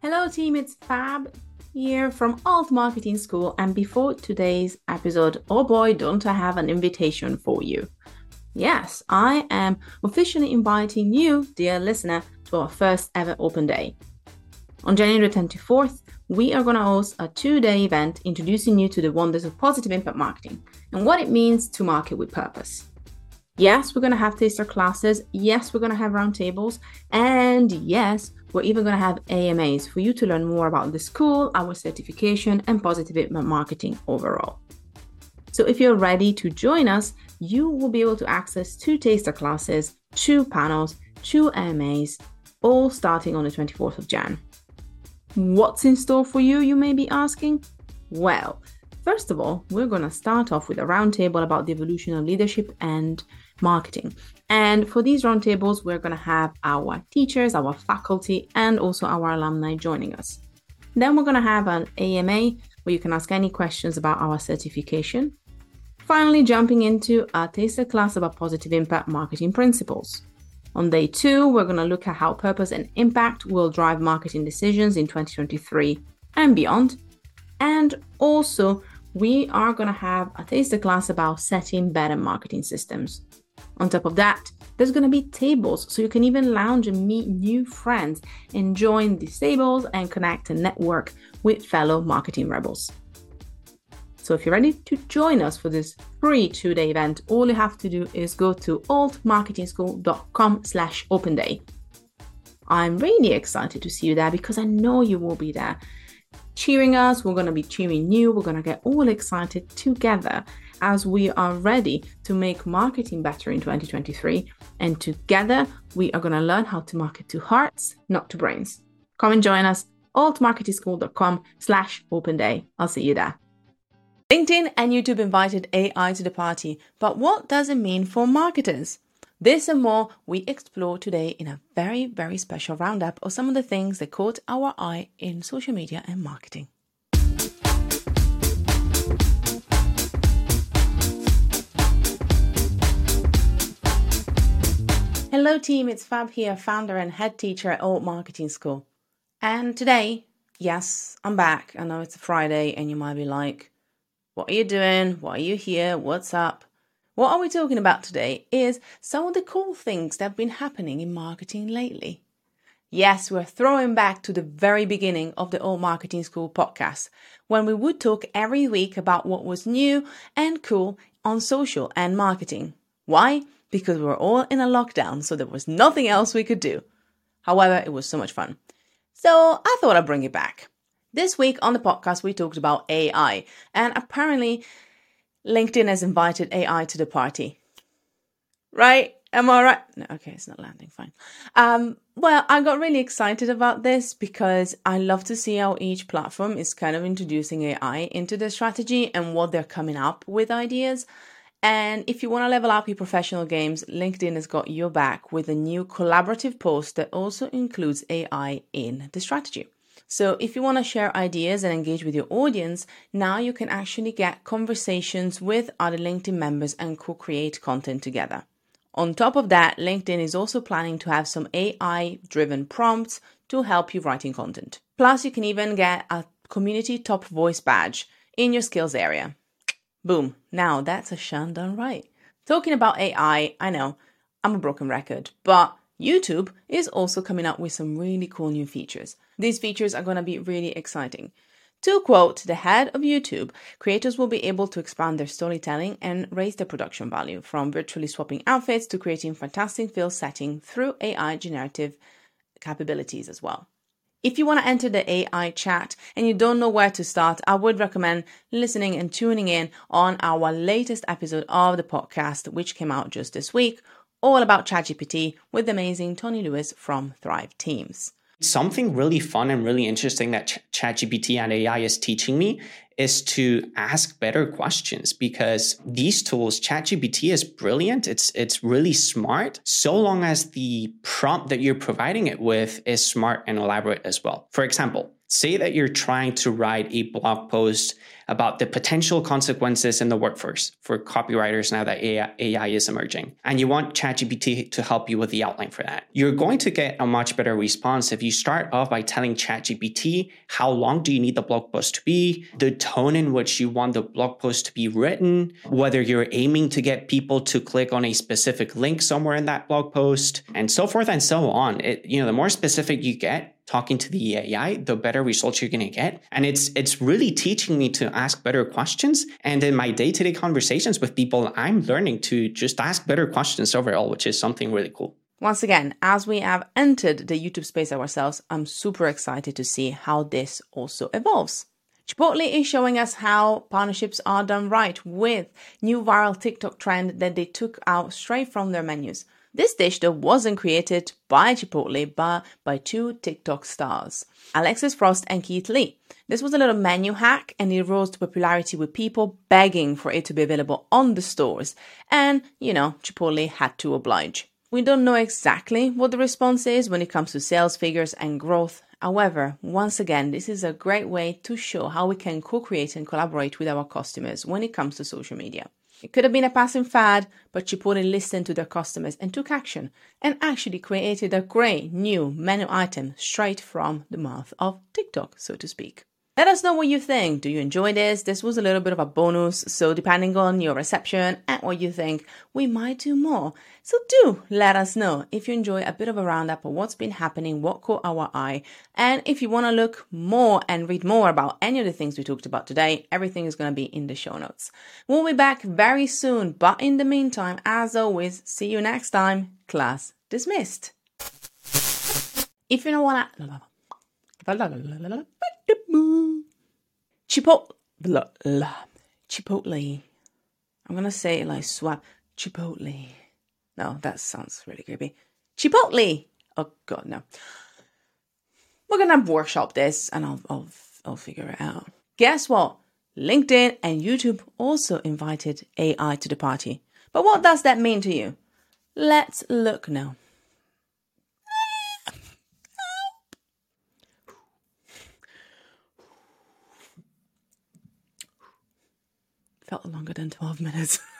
Hello, team, it's Fab here from Alt Marketing School. And before today's episode, oh boy, don't I have an invitation for you! Yes, I am officially inviting you, dear listener, to our first ever open day. On January 24th, we are going to host a two day event introducing you to the wonders of positive impact marketing and what it means to market with purpose. Yes, we're going to have taster classes. Yes, we're going to have roundtables. And yes, we're even going to have AMAs for you to learn more about the school, our certification, and positive marketing overall. So if you're ready to join us, you will be able to access two taster classes, two panels, two AMAs, all starting on the 24th of Jan. What's in store for you, you may be asking? Well, first of all, we're going to start off with a roundtable about the evolution of leadership and marketing. And for these roundtables, we're going to have our teachers, our faculty, and also our alumni joining us. Then we're going to have an AMA where you can ask any questions about our certification. Finally, jumping into a taster class about positive impact marketing principles. On day two, we're going to look at how purpose and impact will drive marketing decisions in 2023 and beyond. And also, we are going to have a taster class about setting better marketing systems. On top of that, there's going to be tables so you can even lounge and meet new friends and join these tables and connect and network with fellow marketing rebels. So if you're ready to join us for this free two-day event, all you have to do is go to altmarketingschool.com slash open day. I'm really excited to see you there because I know you will be there cheering us. We're going to be cheering you. We're going to get all excited together as we are ready to make marketing better in 2023. And together, we are going to learn how to market to hearts, not to brains. Come and join us, altmarketingschool.com slash open day. I'll see you there. LinkedIn and YouTube invited AI to the party, but what does it mean for marketers? This and more we explore today in a very, very special roundup of some of the things that caught our eye in social media and marketing. Hello, team. It's Fab here, founder and head teacher at Alt Marketing School. And today, yes, I'm back. I know it's a Friday, and you might be like, What are you doing? Why are you here? What's up? What are we talking about today is some of the cool things that have been happening in marketing lately. Yes, we're throwing back to the very beginning of the Alt Marketing School podcast, when we would talk every week about what was new and cool on social and marketing. Why? because we were all in a lockdown, so there was nothing else we could do. However, it was so much fun. So I thought I'd bring it back. This week on the podcast, we talked about AI, and apparently, LinkedIn has invited AI to the party. Right? Am I right? No, okay, it's not landing. Fine. Um, well, I got really excited about this because I love to see how each platform is kind of introducing AI into their strategy and what they're coming up with ideas. And if you want to level up your professional games, LinkedIn has got your back with a new collaborative post that also includes AI in the strategy. So if you want to share ideas and engage with your audience, now you can actually get conversations with other LinkedIn members and co-create content together. On top of that, LinkedIn is also planning to have some AI driven prompts to help you writing content. Plus, you can even get a community top voice badge in your skills area. Boom. Now that's a shun done right. Talking about AI, I know I'm a broken record, but YouTube is also coming up with some really cool new features. These features are going to be really exciting. To quote the head of YouTube, creators will be able to expand their storytelling and raise their production value from virtually swapping outfits to creating fantastic field setting through AI generative capabilities as well. If you want to enter the AI chat and you don't know where to start, I would recommend listening and tuning in on our latest episode of the podcast, which came out just this week, all about ChatGPT with amazing Tony Lewis from Thrive Teams. Something really fun and really interesting that ChatGPT and AI is teaching me is to ask better questions because these tools, ChatGPT is brilliant. It's it's really smart so long as the prompt that you're providing it with is smart and elaborate as well. For example, say that you're trying to write a blog post about the potential consequences in the workforce for copywriters now that AI, AI, is emerging, and you want ChatGPT to help you with the outline for that. You're going to get a much better response if you start off by telling ChatGPT how long do you need the blog post to be, the tone in which you want the blog post to be written, whether you're aiming to get people to click on a specific link somewhere in that blog post, and so forth and so on. It, you know, the more specific you get, talking to the AI, the better results you're going to get. And it's it's really teaching me to ask better questions. And in my day-to-day conversations with people, I'm learning to just ask better questions overall, which is something really cool. Once again, as we have entered the YouTube space ourselves, I'm super excited to see how this also evolves. Chipotle is showing us how partnerships are done right with new viral TikTok trend that they took out straight from their menus. This dish though wasn't created by Chipotle but by two TikTok stars, Alexis Frost and Keith Lee. This was a little menu hack and it rose to popularity with people begging for it to be available on the stores. And, you know, Chipotle had to oblige. We don't know exactly what the response is when it comes to sales figures and growth. However, once again, this is a great way to show how we can co create and collaborate with our customers when it comes to social media. It could have been a passing fad, but Chipotle listened to their customers and took action and actually created a great new menu item straight from the mouth of TikTok, so to speak. Let us know what you think. Do you enjoy this? This was a little bit of a bonus, so depending on your reception and what you think, we might do more. So do let us know if you enjoy a bit of a roundup of what's been happening, what caught our eye, and if you want to look more and read more about any of the things we talked about today, everything is going to be in the show notes. We'll be back very soon, but in the meantime, as always, see you next time. Class dismissed. If you don't want I Chipotle. Chipotle. I'm gonna say like swap. Chipotle. No, that sounds really creepy. Chipotle. Oh God, no. We're gonna workshop this, and I'll I'll I'll figure it out. Guess what? LinkedIn and YouTube also invited AI to the party. But what does that mean to you? Let's look now. Felt longer than 12 minutes.